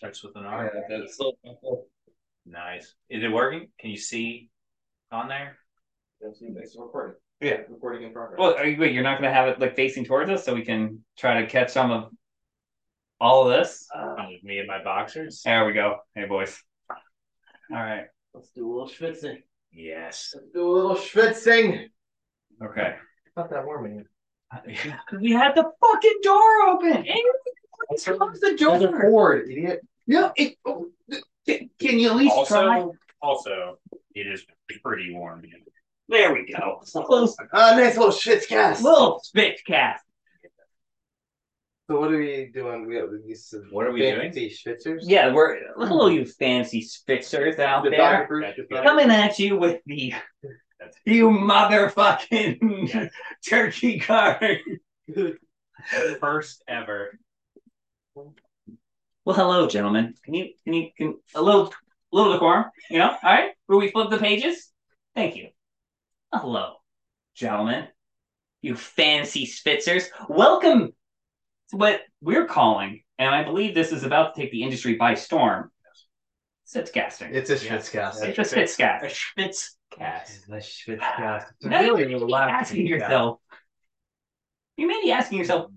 Starts with an R. Yeah, that's Nice. Is it working? Can you see on there? it's recording. Yeah. Recording in progress. Well, are you, wait, you're not going to have it like facing towards us so we can try to catch some of all of this? Uh, me and my boxers. There we go. Hey, boys. All right. Let's do a little schwitzing. Yes. Let's do a little schwitzing. Okay. Not that warm in We had the fucking door open. Close the There's a door. cord, idiot. No, it, can, can you at least try? Also, also, it is pretty warm. here. There we go. Close. Ah, nice little schwitz cast. Little spit cast. So what are we doing? We have these. What are we doing? These schwitzers. Yeah, we're little you fancy spitzers out The there. Dr. Bruce That's just- coming at you with the you motherfucking Yeah. turkey card. first ever. Well, hello, gentlemen. Can you can you can a little little decorum, you know? All right, where we flip the pages. Thank you. Hello, gentlemen. You fancy spitzers. Welcome to what we're calling, and I believe this is about to take the industry by storm. Sitzcasting. It's a Yeah. schwitz cast. It's a spitzcast. A Spitz cast. It's a schwitz cast. It's Now you really may be relaxing asking yourself. You may be asking yourself,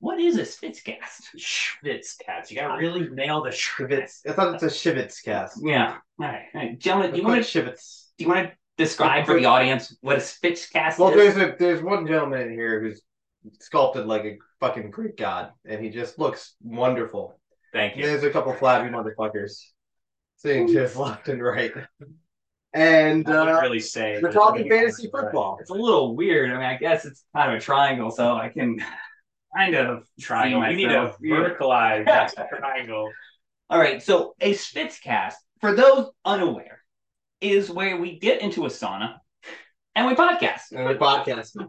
what is a spitzcast? Schwitz cast. You gotta really nail the Schwitz. I thought it's a shivitz cast. Yeah. All right, all right. gentlemen. Do you want it to shivitz. do you want to describe for the audience what a spitzcast Well, is? Well, there's a there's one gentleman in here who's sculpted like a fucking Greek god, and he just looks wonderful. Thank And you. there's a couple flabby motherfuckers sitting just left and right. And I wouldn't uh, really say. we're talking fantasy football. It's a little weird. I mean, I guess it's kind of a triangle, so I can kind of Triangle. see We need to myself. Yeah. verticalize that triangle. All right, so a spitzcast, for those unaware, is where we get into a sauna and we podcast. And we podcast.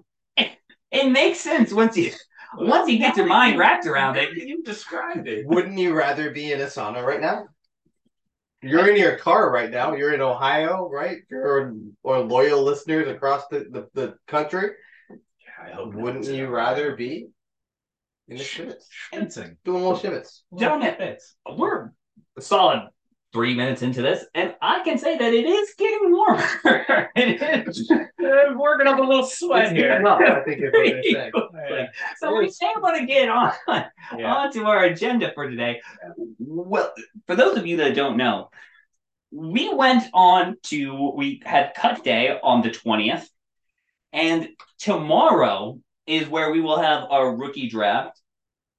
It makes sense once you once you get your mind wrapped around it. You described it. Wouldn't you rather be in a sauna right now? You're in your car right now. You're in Ohio, right? You're or loyal listeners across the, the, the country. I hope. Wouldn't you rather be in the shivets? Schwitzing. Doing little shivets. Gentlemen, we're a solid three minutes into this, and I can say that it is getting warmer. it is. I'm working up a little sweat It's here. up, I think is what saying. So we may want to get on Yeah. onto our agenda for today. Well, for those of you that don't know, we went on to we had cut day on the 20th, and tomorrow is where we will have our rookie draft,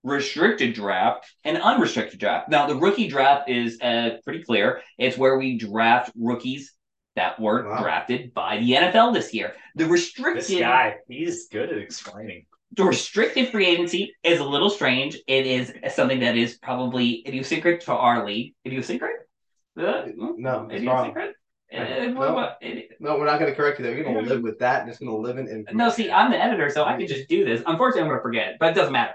restricted draft, and unrestricted draft. Now, the rookie draft is uh, pretty clear. It's where we draft rookies that were Wow. drafted by the NFL this year. The restricted This guy, he's good at explaining. the restricted free agency is a little strange. It is something that is probably idiosyncratic to our league. Idiosyncratic? Uh, No, it's wrong. idiosyncratic? Uh, No. what- what- No, we're not going to correct you there. You're going to live with that and just going to live in. in No, see, I'm the editor, so I can just do this. Unfortunately, I'm going to forget, but it doesn't matter.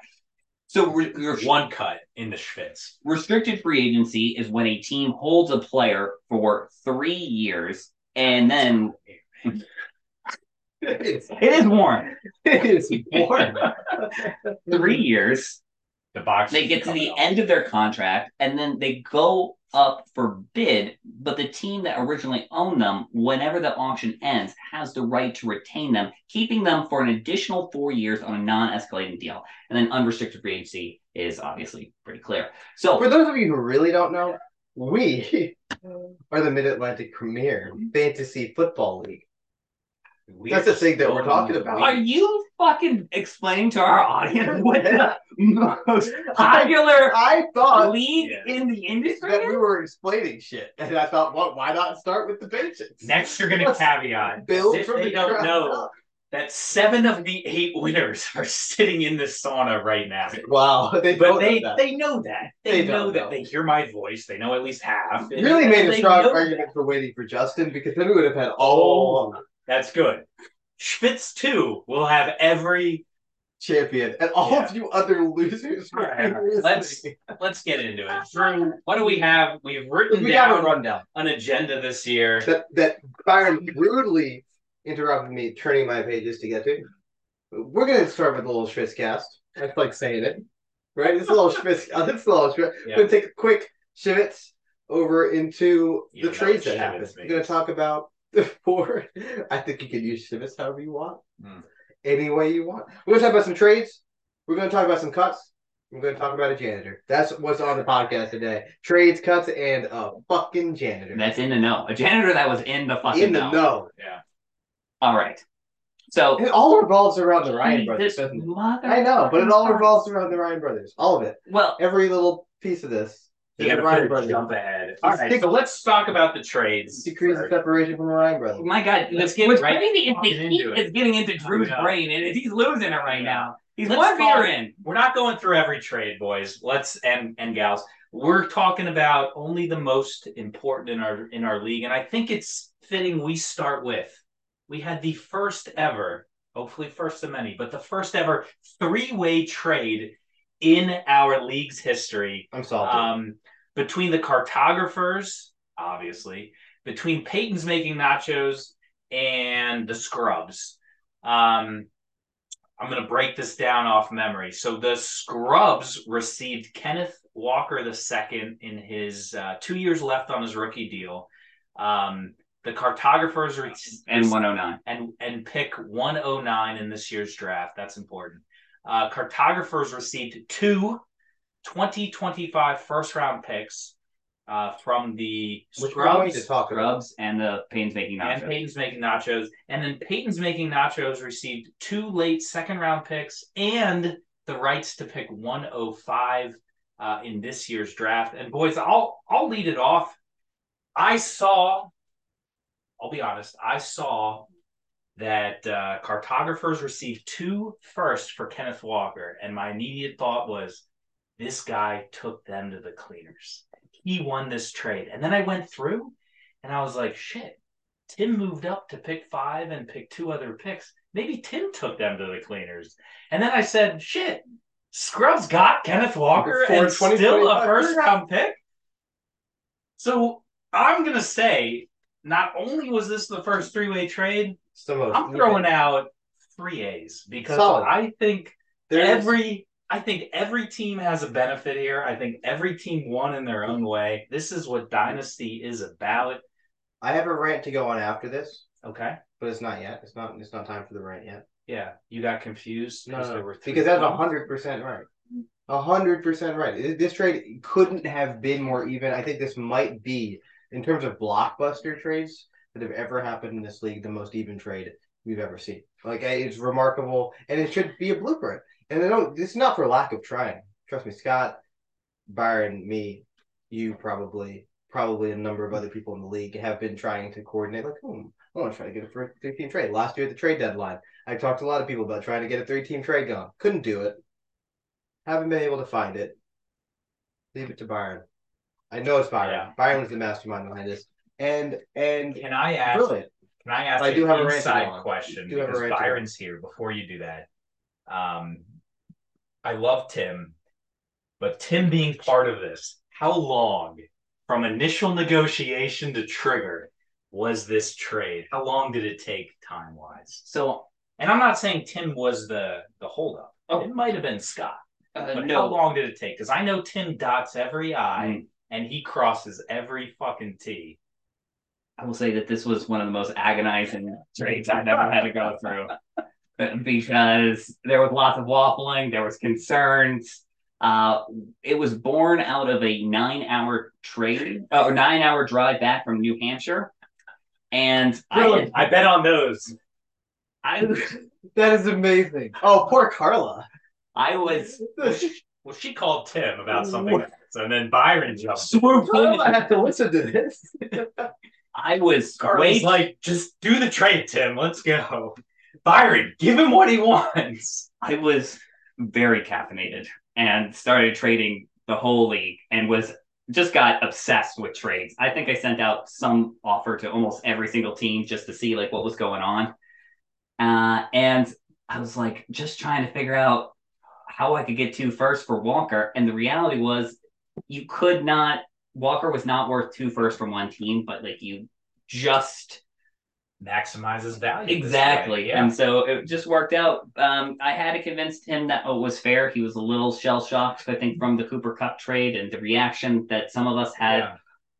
So, re- re- One cut in the Schwitz. restricted free agency is when a team holds a player for three years and then it is warm. it's warm. Three years The box. they get to the end of their contract and then they go up for bid but the team that originally owned them whenever the auction ends has the right to retain them keeping them for an additional four years on a non-escalating deal and then unrestricted free agency is obviously pretty clear so For those of you who really don't know, we are the Mid Atlantic Premier Fantasy Football League. We That's the thing that we're so talking about. are you fucking explaining to our audience what the most popular I thought league Yeah. in the industry that we were explaining shit, and I thought, well, why not start with the basics? Next, you're gonna Let's caveat. Build If from they the don't ground know up. that seven of the eight winners are sitting in the sauna right now. Wow, they But don't they know that. they know that. They, They know don't that know. they hear my voice. They know at least half. You really made a strong know argument for waiting for Justin because then we would have had all Oh, that's good. Schwitz two will have every. champion and all Yeah. of you other losers. All right, would be let's- Let's get into it. Drew, what do we have? We've written we got a rundown an agenda this year. that that Byron brutally interrupted me turning my pages to get to. We're gonna start with a little Schwitzcast. I like saying it. Right? It's a little Schwitz. uh, It's a little Schwitz. Yeah. We're gonna take a quick Shivets over into the trades that Shivets happened. We're going to talk about the four. I think you can use Shivets however you want, Hmm. any way you want. We're going to talk about some trades. We're going to talk about some cuts. We're going to talk about a janitor. That's what's on the podcast today. Trades, cuts, and a fucking janitor. That's in the know. A janitor that was in the fucking in the know. know. Yeah. All right. So It all revolves around the Ryan brothers, Jesus doesn't it? mother- I know, but it all revolves around the Ryan brothers. All of it. Well, Every little piece of this. The gotta Ryan brothers. jump ahead. All right, so let's talk about the trades. Decrease the separation from the Ryan brothers. my God, Let's get what's right crazy is the heat into it. is getting into Drew's brain, and he's losing it right I now. He's Let's one beer in. We're not going through every trade, boys. Let's and and gals. We're talking about only the most important in our in our league, and I think it's fitting we start with. We had the first ever, hopefully first of many, but the first ever three-way trade in our league's history I'm salty. um, between the cartographers, obviously, between Peyton's making nachos and the Scrubs. Um, I'm going to break this down off memory. So the Scrubs received Kenneth Walker II in his uh, two years left on his rookie deal. Um, the cartographers re- And 109. and and pick 109 in this year's draft. That's important. Uh, cartographers received two 2025 first round picks uh, from the Which Scrubs. Scrubs and the Payne's making Nachos. and. Peyton's making nachos. And then Peyton's making nachos received two late second round picks and the rights to pick 105 uh, in this year's draft. And boys, I'll I'll lead it off. I saw, I'll be honest, I saw that uh, cartographers received two first for Kenneth Walker, and my immediate thought was, this guy took them to the cleaners. He won this trade, and then I went through, and I was like, shit. Tim moved up to pick five and pick two other picks. Maybe Tim took them to the cleaners. And then I said, shit, Scrubs got Kenneth Walker and still a first round pick. So I'm going to say, not only was this the first three way trade, It's the most. I'm throwing out three A's because Solid. I think There is- every I think every team has a benefit here. I think every team won in their own way. This is what dynasty is about. I have a rant to go on after this, Okay. but it's not yet. It's not. It's not time for the rant yet. Yeah, you got confused No, because no, there were three because that's hundred percent right. A hundred percent right. This trade couldn't have been more even. I think this might be, in terms of blockbuster trades that have ever happened in this league, the most even trade we've ever seen. Like it's remarkable, and it should be a blueprint. And I don't. It's not for lack of trying. Trust me, Scott, Byron, me, you probably, probably a number of other people in the league have been trying to coordinate. Like, hmm, I want to try to get a three- three-team trade. Last year at the trade deadline, I talked to a lot of people about trying to get a three-team trade going. Couldn't do it. Haven't been able to find it. Leave it to Byron. I know it's Byron. Yeah. Byron was the mastermind behind this. And and Can I ask? brilliant. Can I ask I do an have a rant to inside on. question Do have a because rant to go on. Byron's here before you do that? Um, I love Tim, but Tim being part of this, how long from initial negotiation to trigger was this trade? How long did it take time wise? So, And I'm not saying Tim was the the holdup. Oh. It might have been Scott. uh, But how long did it take? Because I know Tim dots every I Mm. and he crosses every fucking T. I will say that this was one of the most agonizing trades I've ever had to go through because there was lots of waffling, there was concerns. Uh, it was born out of a nine-hour trade uh, or nine-hour drive back from New Hampshire, and I, Brilliant. I bet on those. I, That is amazing. Oh, poor Carla. I was Well, she, called Tim about something else, and then Byron jumped. swooped Carla in. had to listen to this. I was way like, just do the trade, Tim. Let's go. Byron, give him what he wants. I was very caffeinated and started trading the whole league and was just got obsessed with trades. I think I sent out some offer to almost every single team just to see like what was going on. Uh, and I was like just trying to figure out how I could get two first for Walker. And the reality was you could not Walker was not worth two first from one team, but like you just maximizes value. Exactly. Yeah. And so it just worked out. Um, I had to convince him that it was fair. He was a little shell shocked, I think, from the Cooper Kupp trade and the reaction that some of us had, Yeah.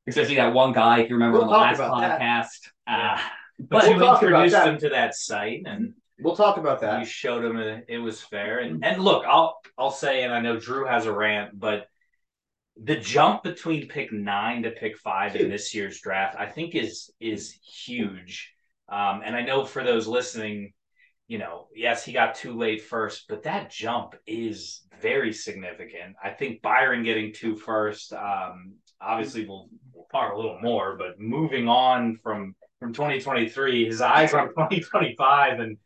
especially that one guy, if you remember We'll on the last talk about that. podcast. Uh, But, But you we'll talk about introduced him to that site and We'll talk about that. you showed him it, it was fair. And and look, I'll I'll say, and I know Drew has a rant, but the jump between pick nine to pick five in this year's draft, I think is is huge. Um, and I know for those listening, you know, yes, he got too late first, but that jump is very significant. I think Byron getting two first, um, obviously will will talk a little more, but moving on from from 2023, his eyes on 2025, and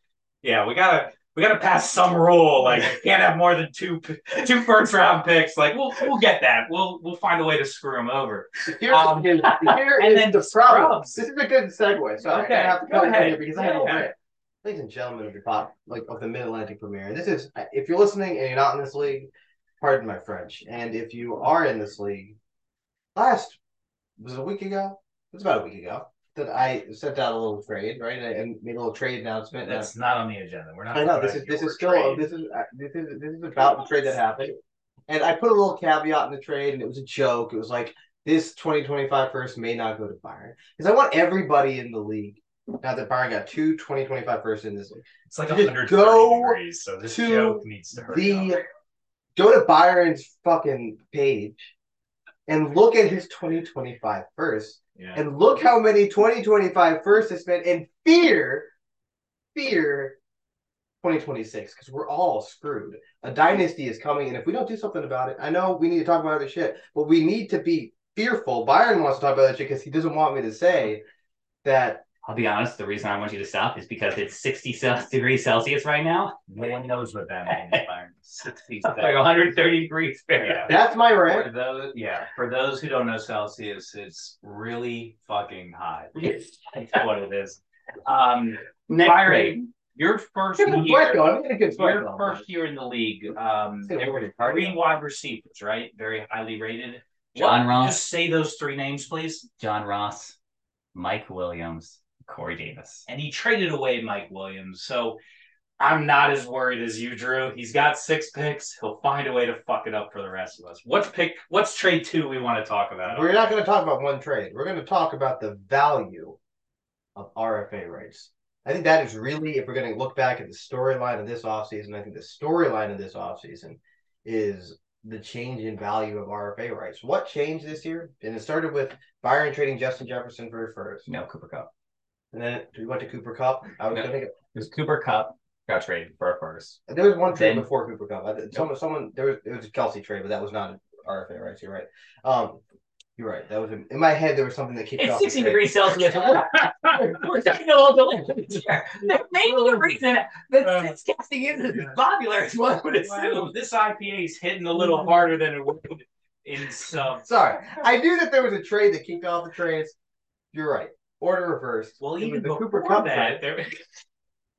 yeah, we gotta we gotta pass some rule like can't have more than two two first round picks. Like we'll we'll get that. We'll we'll find a way to screw him over. Here, Um, here and is then the problem. Scrubs. This is a good segue. Sorry, Okay, I have to go come in ahead. here because I have a Yeah. rant. Ladies and gentlemen of the pop, like of the Mid Atlantic Premiere. This is if you're listening and you're not in this league, pardon my French. And if you are in this league, last was it a week ago? It was about a week ago that I sent out a little trade, right? And made a little trade announcement. That's not on the agenda. We're not. I know this is this is still trade. this is uh, this is this is about the trade that happened, and I put a little caveat in the trade, and it was a joke. It was like this 2025 first may not go to Byron because I want everybody in the league. Now that Byron got two 2025 first in this league, It's like Just 130 go degrees, so this joke needs to hurry the up. go to Byron's fucking page and look at his 2025 first, And look how many 2025 first has spent, and fear, fear 2026 because we're all screwed. A dynasty is coming, and if we don't do something about it, I know we need to talk about other shit, but we need to be fearful. Byron wants to talk about that shit because he doesn't want me to say that. I'll be honest, the reason I want you to stop is because it's 60 degrees Celsius right now. No one knows what that means. 60 It's like 130 degrees Fahrenheit. That's my For rant. those, yeah, for those who don't know Celsius, it's really fucking hot. That's what it is. Um, Next Byron, trade. your first Get the sweat year, going. Get a good sweat your going. first year in the league, um, there were three wide receivers, right? Very highly rated. John What- Ross. Just say those three names, please. John Ross, Mike Williams, Corey Davis. and he traded away Mike Williams. So I'm not as worried as you, Drew. He's got six picks. He'll find a way to fuck it up for the rest of us. What's pick? What's trade two we want to talk about? We're not going to talk about one trade. We're going to talk about the value of RFA rights. I think that is really, if we're going to look back at the storyline of this offseason, I think the storyline of this offseason is the change in value of RFA rights. What changed this year? And it started with Byron trading Justin Jefferson for first. No, Cooper Kupp. And then we went to Cooper Kupp. I was No. going to It was Cooper Kupp got traded for a first. There was one trade Then- before Cooper Kupp. I, someone, someone, there was it was a Kelce trade, but that was not an RFA rights. You're right. Um, you're right. That was in, in my head. There was something that kicked It's off. the 60 degrees Celsius. We're talking about the here. Maybe the reason that this casting is as popular as one would assume. Well, this IPA is hitting a little harder than it would in some. Sorry, I knew that there was a trade that kicked off the trades. You're right. Order reversed. Well, even the Cooper Kupp that, there,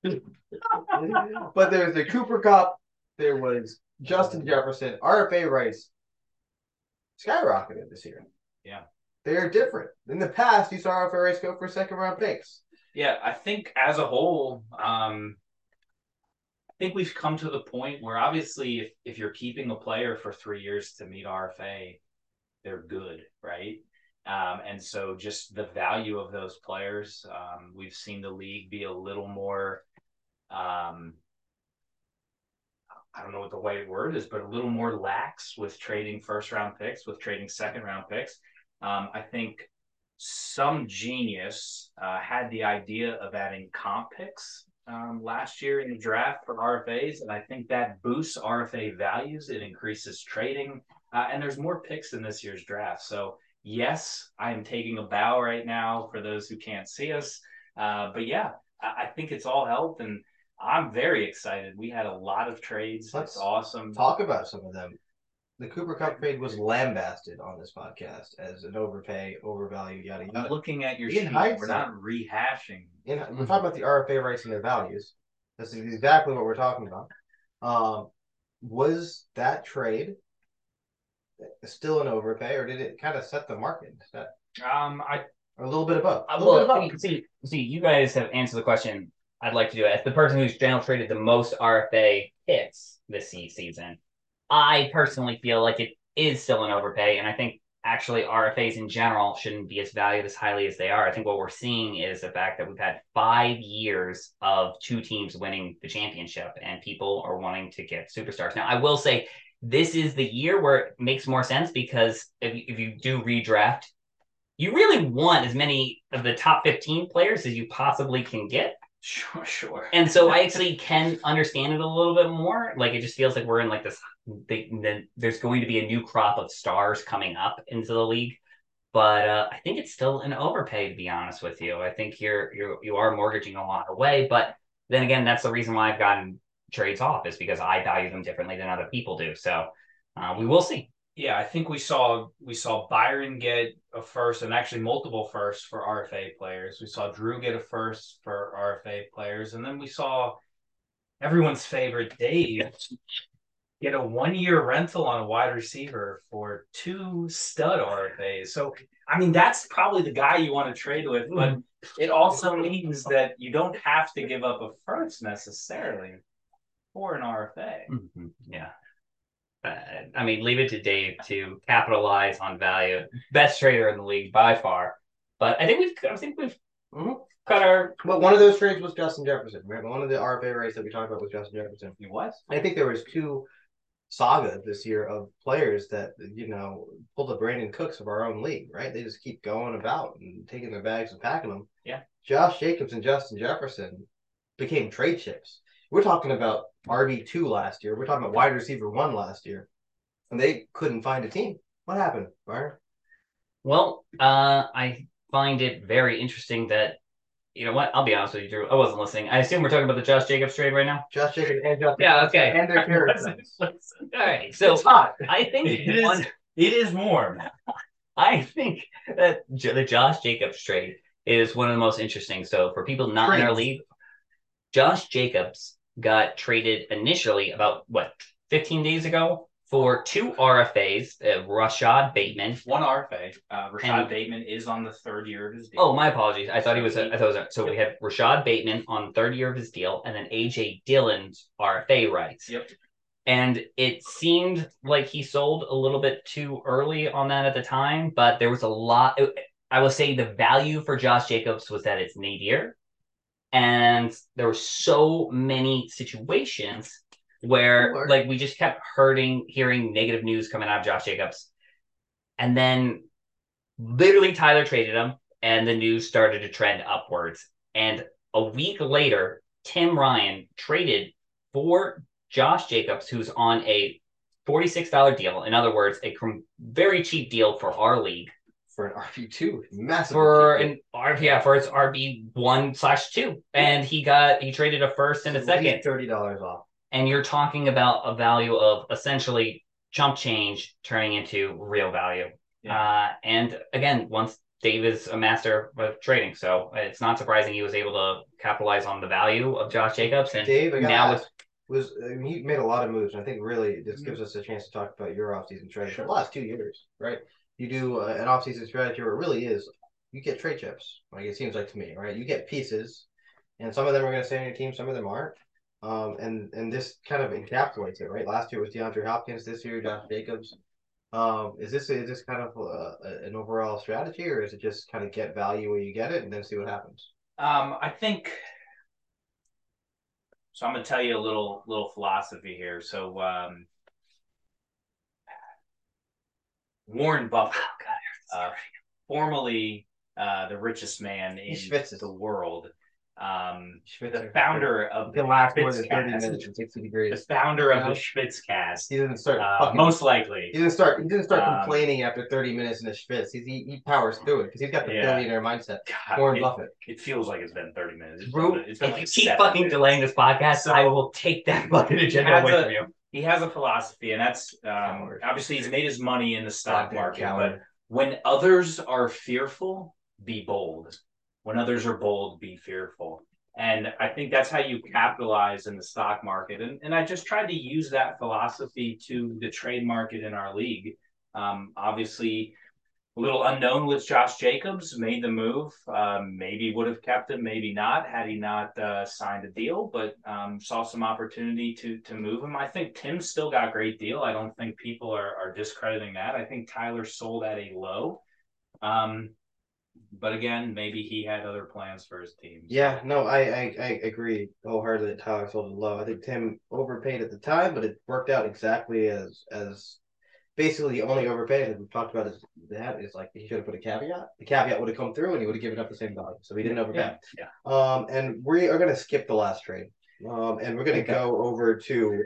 but there was the Cooper Kupp. There was Justin Jefferson. RFA rights skyrocketed this year. Yeah. They're different. In the past, you saw RFA rights go for second round picks. yeah, I think as a whole, um, I think we've come to the point where obviously, if, if you're keeping a player for three years to meet RFA, they're good, right? Um, and so just the value of those players, um, we've seen the league be a little more, um, I don't know what the right word is, but a little more lax with trading first round picks, with trading second round picks. Um, I think some genius uh, had the idea of adding comp picks um, last year in the draft for RFAs, and I think that boosts RFA values. It increases trading, uh, and there's more picks in this year's draft. So yes, I am taking a bow right now for those who can't see us, uh, but yeah, I, I think it's all helped, and I'm very excited. We had a lot of trades. Let's awesome. Talk about some of them. The Cooper Kupp trade was lambasted on this podcast as an overpay, overvalue, yada I'm yada. looking at your In sheet. We're not rehashing. In, we're talking about the RFA rights and their values. This is exactly what we're talking about. Um, was that trade still an overpay, or did it kind of set the market? That Um, I a little bit above. A Uh, little bit well, above. see, see, you guys have answered the question. I'd like to do it as the person who's generally traded the most RFA picks this se- season. I personally feel like it is still an overpay, and I think actually RFAs in general shouldn't be as valued as highly as they are. I think what we're seeing is the fact that we've had five years of two teams winning the championship, and people are wanting to get superstars. Now, I will say this is the year where it makes more sense because if you, if you do redraft, you really want as many of the top 15 players as you possibly can get. Sure, sure. And so I actually can understand it a little bit more. Like it just feels like we're in like this. The, the, there's going to be a new crop of stars coming up into the league, but uh, I think it's still an overpay to be honest with you. I think you're you're you are mortgaging a lot away, but then again, that's the reason why I've gotten trades off is because I value them differently than other people do. So uh, we will see. Yeah, I think we saw we saw Byron get a first and actually multiple firsts for RFA players. We saw Drew get a first for RFA players, and then we saw everyone's favorite Dave get a one year rental on a wide receiver for two stud RFAs. So I mean that's probably the guy you want to trade with, but it also means that you don't have to give up a first necessarily for an RFA. Mhm. Yeah. Uh, I mean, leave it to Dave to capitalize on value. Best trader in the league by far. But I think we've, I think we've Mhm. cut our. But one of those trades was Justin Jefferson. Right? One of the RFA rates that we talked about was Justin Jefferson. He was. I think there was two saga this year of players that you know pulled the Brandin Cooks of our own league. Right? They just keep going about and taking their bags and packing them. Yeah. Josh Jacobs and Justin Jefferson became trade chips. We're talking about RB two last year. We're talking about wide receiver one last year, and they couldn't find a team. What happened, Byron? Well, uh, I find it very interesting that, you know what? I'll be honest with you, Drew. I wasn't listening. I assume we're talking about the Josh Jacobs trade right now. Josh Jacobs and Justin Yeah, okay. and their I characters. wasn't listening. All right. So It's hot. I think It is- one, It is warm. I think that the Josh Jacobs trade is one of the most interesting. So for people not in our league, Josh Jacobs got traded initially about what 15 days ago for two RFAs, uh, Rashod Bateman. One RFA. Uh, Rashad And- Bateman is on the third year of his deal. Oh, my apologies. I thought he was. A, I thought it was. A, so we had Rashod Bateman on the third year of his deal, and then AJ Dillon's RFA rights. Yep. And it seemed like he sold a little bit too early on that at the time, but there was a lot. I will say the value for Josh Jacobs was that it's nadir, and there were so many situations where Sure. like we just kept hurting, hearing negative news coming out of Josh Jacobs, and then literally Tyler traded him, and the news started to trend upwards. And a week later, Tim Ryan traded for Josh Jacobs, who's on a $46 deal. In other words, a very cheap deal for our league for an RB two, massive for an RB, yeah, for its RB one slash two. And he got, he traded a first and a second. thirty dollars off. And you're talking about a value of essentially chump change turning into real value. Uh, and again, once Dave is a master of trading, so it's not surprising he was able to capitalize on the value of Josh Jacobs. And Dave, now was I mean, you made a lot of moves, and I think really this gives us a chance to talk about your offseason strategy for the last two years, right? You do uh, an offseason strategy where it really is you get trade chips, like it seems like to me, right? You get pieces, and some of them are going to stay on your team, some of them aren't. Um, and and this kind of encapsulates it, right? Last year was DeAndre Hopkins, this year Josh Jacobs. Um, is this is this kind of uh, an overall strategy, or is it just kind of get value where you get it and then see what happens? Um, I think. So I'm gonna tell you a little little philosophy here. So um, Warren Buffett, uh, formerly uh, the richest man in the world, um, the founder of the last more than thirty minutes and sixty the founder of the Schwitzcast, He doesn't start. uh, fucking, most likely. he doesn't start. He doesn't start Um, complaining after thirty minutes in the schwitz. He's, he he powers through it because he's got the Yeah. billionaire mindset. God, Warren it, Buffett. it feels like it's been 30 minutes. It's been, it's been if like you keep fucking minutes. delaying this podcast, So- I will take that fucking agenda away from you. He has a philosophy, and that's um, obviously he's made his money in the stock market. But when others are fearful, be bold. When others are bold, be fearful. And I think that's how you capitalize in the stock market. And, and I just tried to use that philosophy to the trade market in our league. Um, obviously, a little unknown with Josh Jacobs, made the move. Um, maybe would have kept him, maybe not, had he not uh, signed a deal. But um, saw some opportunity to to move him. I think Tim still got a great deal. I don't think people are are discrediting that. I think Tyler sold at a low. Um, but again, maybe he had other plans for his team. Yeah, no, I, I, I agree wholeheartedly that Tyler sold it low. I think Tim overpaid at the time, but it worked out exactly as as basically the only overpay As we've talked about is that is like he should have put a caveat. The caveat would have come through and he would have given up the same value. So he didn't overpay. Yeah, yeah. Um, and we are gonna skip the last trade. Um, and we're gonna Okay. go over to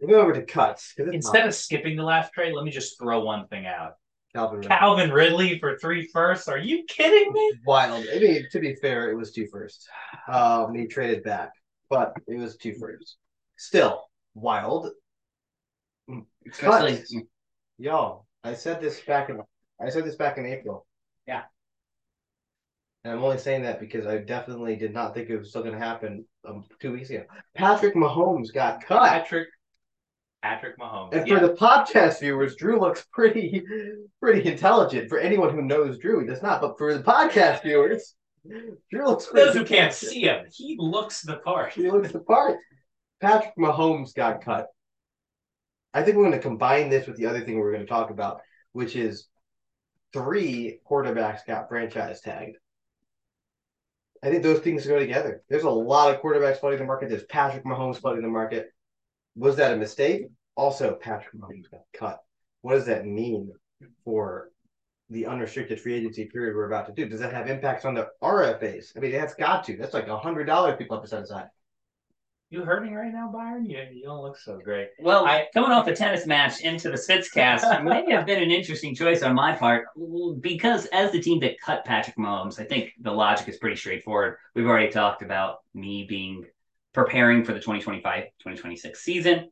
we're going over to cuts 'cause it's Instead of skipping the last trade, let me just throw one thing out. Calvin Ridley. Calvin Ridley for three firsts. Are you kidding me? wild. I mean, to be fair, it was two firsts. Um, he traded back, but it was two firsts. Still wild. Especially, Cuts. Yo, I said this back in I said this back in April. Yeah. And I'm only saying that because I definitely did not think it was still going to happen um, two weeks ago. Patrick Mahomes got cut. Patrick Patrick Mahomes. And Yeah. for the podcast viewers, Drew looks pretty, pretty intelligent. For anyone who knows Drew, he does not. But for the podcast viewers, Drew looks. For those who can't see him, he looks the part. He looks the part. Patrick Mahomes got cut. I think we're going to combine this with the other thing we're going to talk about, which is three quarterbacks got franchise tagged. I think those things go together. There's a lot of quarterbacks flooding the market. There's Patrick Mahomes flooding the market. Was that a mistake? Also, Patrick Mahomes got cut. What does that mean for the unrestricted free agency period we're about to do? Does that have impacts on the RFAs? I mean, that's got to. That's like a hundred dollars people have to set aside. You hurting right now, Byron? You, you don't look so great. well, I- coming off the tennis match into the Spitzcast may have been an interesting choice on my part because as the team that cut Patrick Mahomes, I think the logic is pretty straightforward. We've already talked about me being preparing for the 2025-2026 season.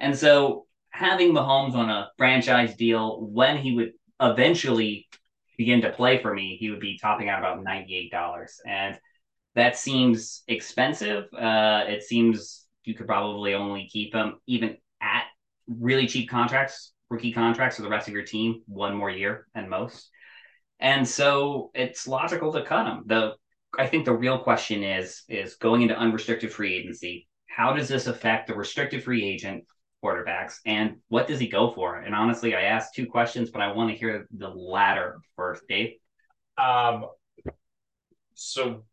And so having Mahomes on a franchise deal when he would eventually begin to play for me, he would be topping out about $98. And that seems expensive. Uh, it seems you could probably only keep him even at really cheap contracts, rookie contracts for the rest of your team, one more year and most. And so it's logical to cut him. The I think the real question is is going into unrestricted free agency. How does this affect the restricted free agent quarterbacks, and what does he go for? And honestly, I asked two questions, but I want to hear the latter first, Dave. Um, so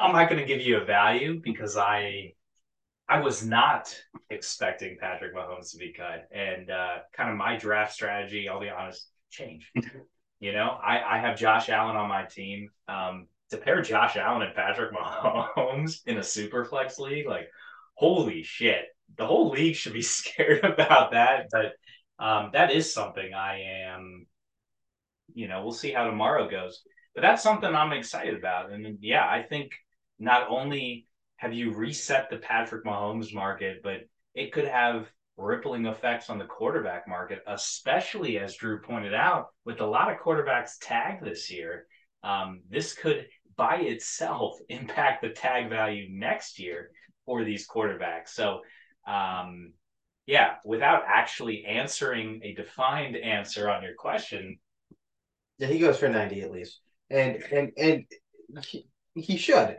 I'm not going to give you a value because I I was not expecting Patrick Mahomes to be cut, and uh, kind of my draft strategy, I'll be honest, changed. you know, I I have Josh Allen on my team. Um, to pair Josh Allen and Patrick Mahomes in a super flex league, like holy shit, the whole league should be scared about that. But um, that is something I am you know, we'll see how tomorrow goes. But that's something I'm excited about. And yeah, I think not only have you reset the Patrick Mahomes market, but it could have rippling effects on the quarterback market, especially as Drew pointed out, with a lot of quarterbacks tagged this year. Um, this could by itself impact the tag value next year for these quarterbacks. So, um, yeah, without actually answering a defined answer on your question, Yeah, he goes for ninety at least, and and and he, should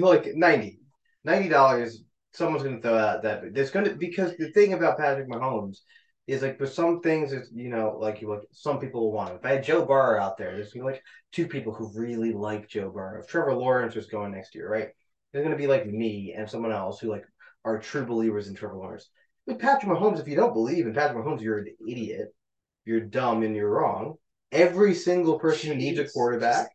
like ninety. Ninety dollars. Someone's gonna throw out that there's gonna because the thing about Patrick Mahomes is like for some things it's you know like you like some people will want him. If I had Joe Burrow out there, there's gonna be like two people who really like Joe Burrow. If Trevor Lawrence was going next year, right? There's gonna be like me and someone else who like are true believers in Trevor Lawrence. With Patrick Mahomes, if you don't believe in Patrick Mahomes, you're an idiot. You're dumb and you're wrong. Every single person who needs a quarterback,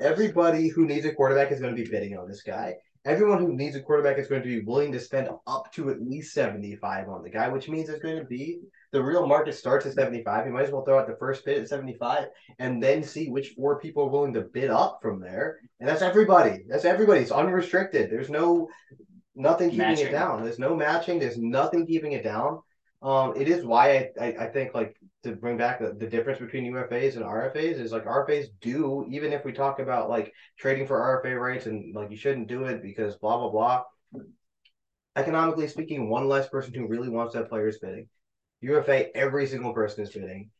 everybody who needs a quarterback is going to be bidding on this guy. Everyone who needs a quarterback is going to be willing to spend up to at least 75 on the guy, which means it's going to be the real market starts at 75. You might as well throw out the first bid at 75 and then see which four people are willing to bid up from there. And that's everybody. That's everybody. It's unrestricted. There's no nothing keeping Matching. it down. There's no matching. There's nothing keeping it down. Um, it is why I, I, I think like to bring back the, the difference between UFAs and RFAs is like RFAs do even if we talk about like trading for RFA rights and like you shouldn't do it because blah blah blah. Economically speaking, one less person who really wants that player is bidding. UFA, every single person is bidding.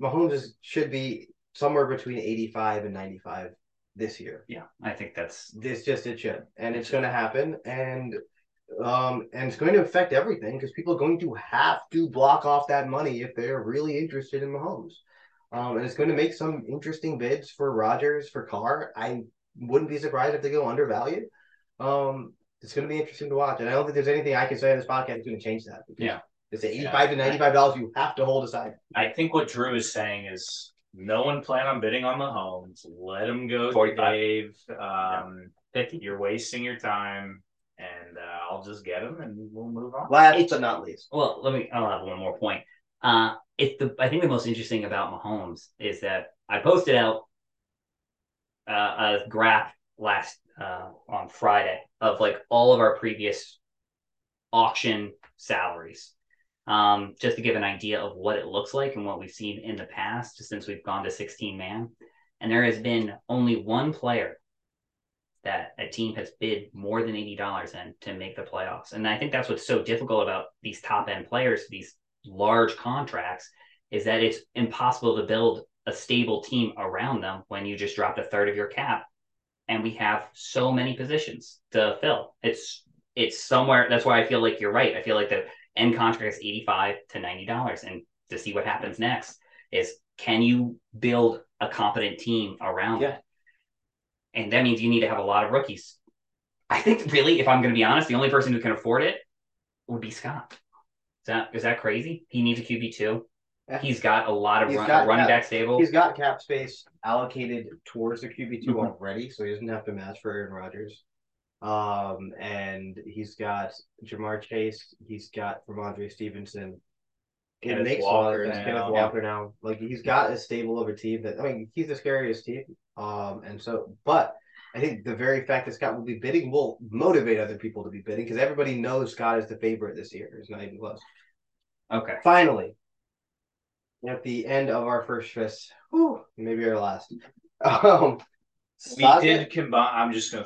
Mahomes is, should be somewhere between 85 and 95 this year. Yeah, I think that's This just it should, and it's going to happen, and um, and it's going to affect everything because people are going to have to block off that money if they're really interested in Mahomes. Um, and it's going to make some interesting bids for Rodgers for Carr. I wouldn't be surprised if they go undervalued. Um, it's going to be interesting to watch, and I don't think there's anything I can say on this podcast that's going to change that. Yeah. it's at 85 to 95 dollars you have to hold aside. I think what Drew is saying is no one plan on bidding on Mahomes. Let him go, 45. Dave. Um, you're wasting your time, and uh, I'll just get him, and we'll move on. Last It's- but not least, Well, let me. I'll have one more point. Uh, it's the. I think the most interesting about Mahomes is that I posted out uh, a graph last uh, on Friday of like all of our previous auction salaries, um, just to give an idea of what it looks like and what we've seen in the past, since we've gone to sixteen man. And there has been only one player that a team has bid more than eighty dollars in to make the playoffs. And I think that's what's so difficult about these top end players, these large contracts, is that it's impossible to build a stable team around them when you just dropped a third of your cap. And we have so many positions to fill. It's it's somewhere that's why I feel like you're right. I feel like the end contract is eighty five to ninety dollars, and to see what happens next is can you build a competent team around Yeah. it? And that means you need to have a lot of rookies. I think really, if I'm going to be honest, the only person who can afford it would be Scott. Is that is that crazy? He needs a QB two. Yeah. He's got a lot of run, got running cap- back stable. he's got cap space allocated towards the QB 2 Mhm. already, so he doesn't have to match for Aaron Rodgers. Um, and he's got Ja'Marr Chase. He's got Rhamondre Stevenson. It Kenneth makes Walker of sense. now. Kenneth Walker now, like he's got a stable of a team that I mean, he's the scariest team. Um, and so, but I think the very fact that Scott will be bidding will motivate other people to be bidding because everybody knows Scott is the favorite this year. It's not even close. Okay. Finally, at the end of our first fist, whew, maybe our last. Um, We did combine. I'm just gonna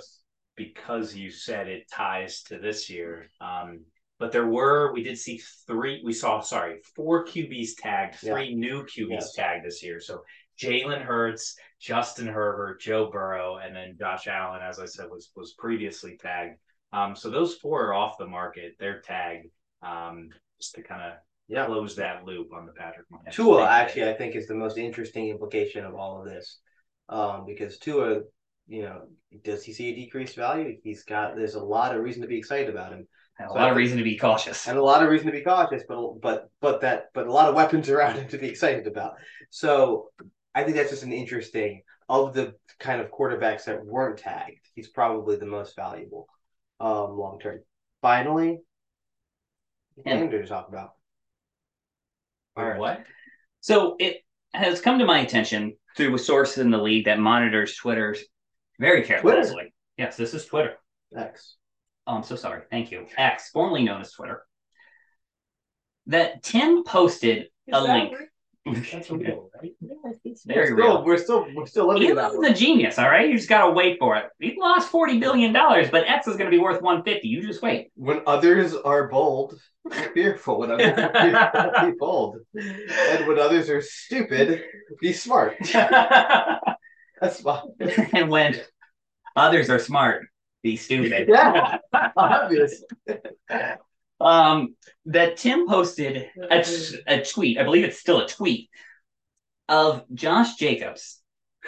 because you said it ties to this year. Um, but there were we did see three. We saw sorry four QBs tagged, three new QBs Yes. tagged this year. So Jalen Hurts, Justin Herbert, Joe Burrow, and then Josh Allen, as I said, was was previously tagged. Um, so those four are off the market. They're tagged. Um, just to kind of Yeah. close that loop on the Patrick Mahomes. Tua actually, I think, is the most interesting implication of all of this, um, because Tua, you know, does he see a decreased value? He's got. There's a lot of reason to be excited about him, And a So lot of reason to be cautious. and a lot of reason to be cautious, but but but that but a lot of weapons around him to be excited about. So I think that's just an interesting of the kind of quarterbacks that weren't tagged. He's probably the most valuable, um, long term. Finally, Him. game to talk about. Alright. what? So it has come to my attention through a source in the league that monitors Twitter's very carefully. Twitter? Yes, this is Twitter. X. Oh, I'm so sorry. Thank you. X, formerly known as Twitter. That Tim posted a link. That's real, right? It's very we're still, real. We're still we're still living in that Elon's world. a genius, all right? You just gotta wait for it. He lost forty billion dollars, but X is gonna be worth one fifty. You just wait. When others are bold, be fearful. When others are fearful, be bold. And when others are stupid, be smart. That's fine. and when others are smart, be stupid. Yeah, obvious. um, that Tim posted a, t- a tweet, I believe it's still a tweet, of Josh Jacobs.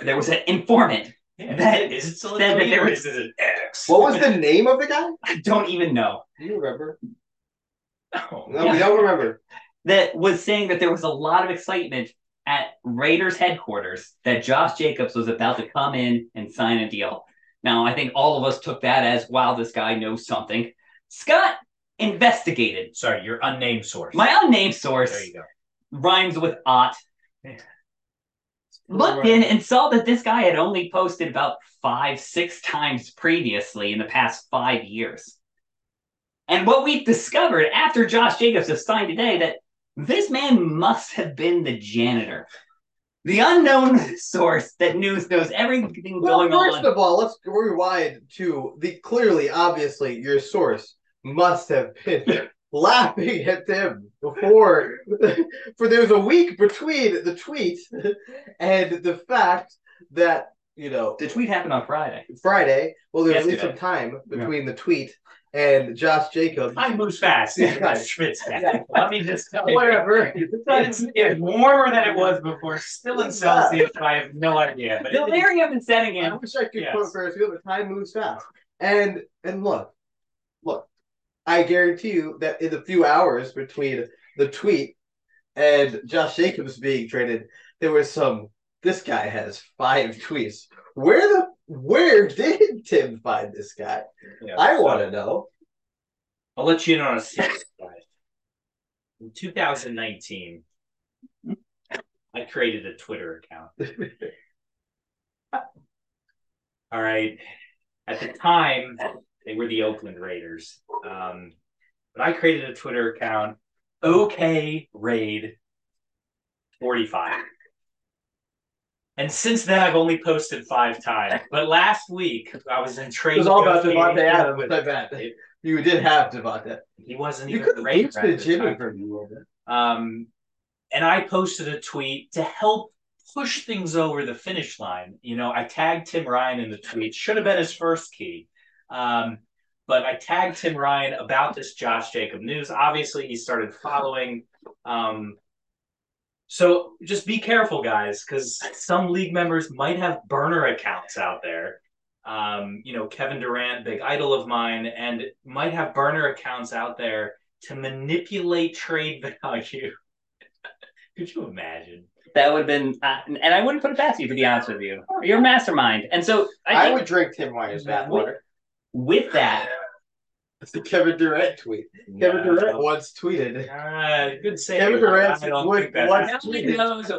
There was an informant. Yeah, That is it still a said that tweet there was- an X? What was the name of the guy? I don't even know. Do you remember? Oh, No, we don't remember. That was saying that there was a lot of excitement at Raiders headquarters that Josh Jacobs was about to come in and sign a deal. Now, I think all of us took that as, wow, this guy knows something. Scott investigated. Sorry, your unnamed source. My unnamed source there you go. rhymes with ot. looked in and saw that this guy had only posted about five, six times previously in the past five years. And what we've discovered after Josh Jacobs has signed today that this man must have been the janitor. The unknown source that news knows everything Well, going first on. of all, let's rewind to the clearly, obviously, your source must have been laughing at them before for there was a week between the tweet and the fact that you know The tweet happened on Friday. Friday. Well, there's at least some time between the tweet and Josh Jacobs. Time moves fast. Yeah. Yeah, Schmidt's. Yeah. Let me just tell you. Whatever. It's, it's warmer than it was before. Still in Celsius. I have no idea. But it is- Delirium is setting in. I in. wish I could Yes. quote Ferris Bueller, but time moves fast. And and look, look, I guarantee you that in the few hours between the tweet and Josh Jacobs being traded, there was some. This guy has five tweets. Where the where did Tim find this guy? Yeah, I so- want to know. I'll let you in on a secret. In 2019, I created a Twitter account. All right. At the time, they were the Oakland Raiders. Um, but I created a Twitter account, OK Raid 45. And since then, I've only posted five times. But last week, I was in trade. It was all about Davante negotiations Adams. with- I bet you did have Davante. He wasn't You even could the have Raiders boosted at the Jimmy time. for you a little bit. Um, and I posted a tweet to help push things over the finish line. You know, I tagged Tim Ryan in the tweet. Should have been his first key. Um, but I tagged Tim Ryan about this Josh Jacob news. Obviously, he started following. Um, so just be careful, guys, because some league members might have burner accounts out there. Um, you know, Kevin Durant, big idol of mine, and might have burner accounts out there to manipulate trade value. Could you imagine? That would have been, uh, and I wouldn't put it past you to be honest with you. You're a mastermind, and so I, I would drink Tim Ryan's bathwater. with that, It's the Kevin Durant tweet. Kevin Durant once tweeted. Uh, good save. Kevin Durant would once happened. nobody.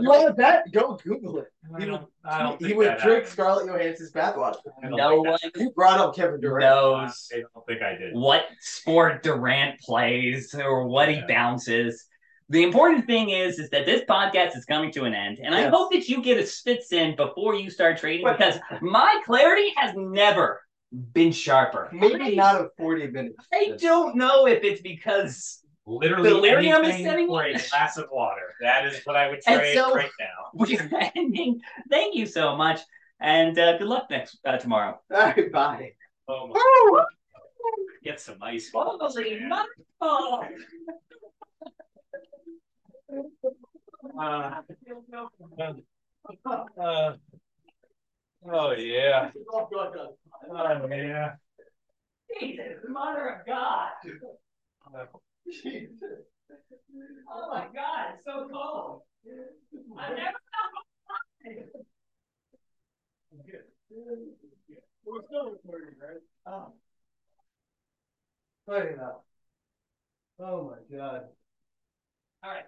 You want that? Go Google it. I don't, I don't he would drink happened. Scarlett Johansson's bathwater. No one You brought up Kevin Durant. knows I don't think I did. what sport Durant plays or what he bounces. The important thing is, is that this podcast is coming to an end, and I hope that you get a spits in before you start trading But- because my clarity has never been sharper. Maybe I, not a 40 minutes. I don't know if it's because Literally Delirium is anything setting for in. a glass of water. That is what I would And trade so- right now. we're ending. Thank you so much, and uh, good luck next uh, tomorrow. All right, bye. Oh my, get some ice. Holy mother- Uh, uh, Oh yeah. Oh yeah. Jesus, mother of God. Jesus. Oh my God, it's so cold. I've never felt cold. We're still recording, right? Oh. Oh my God. All right.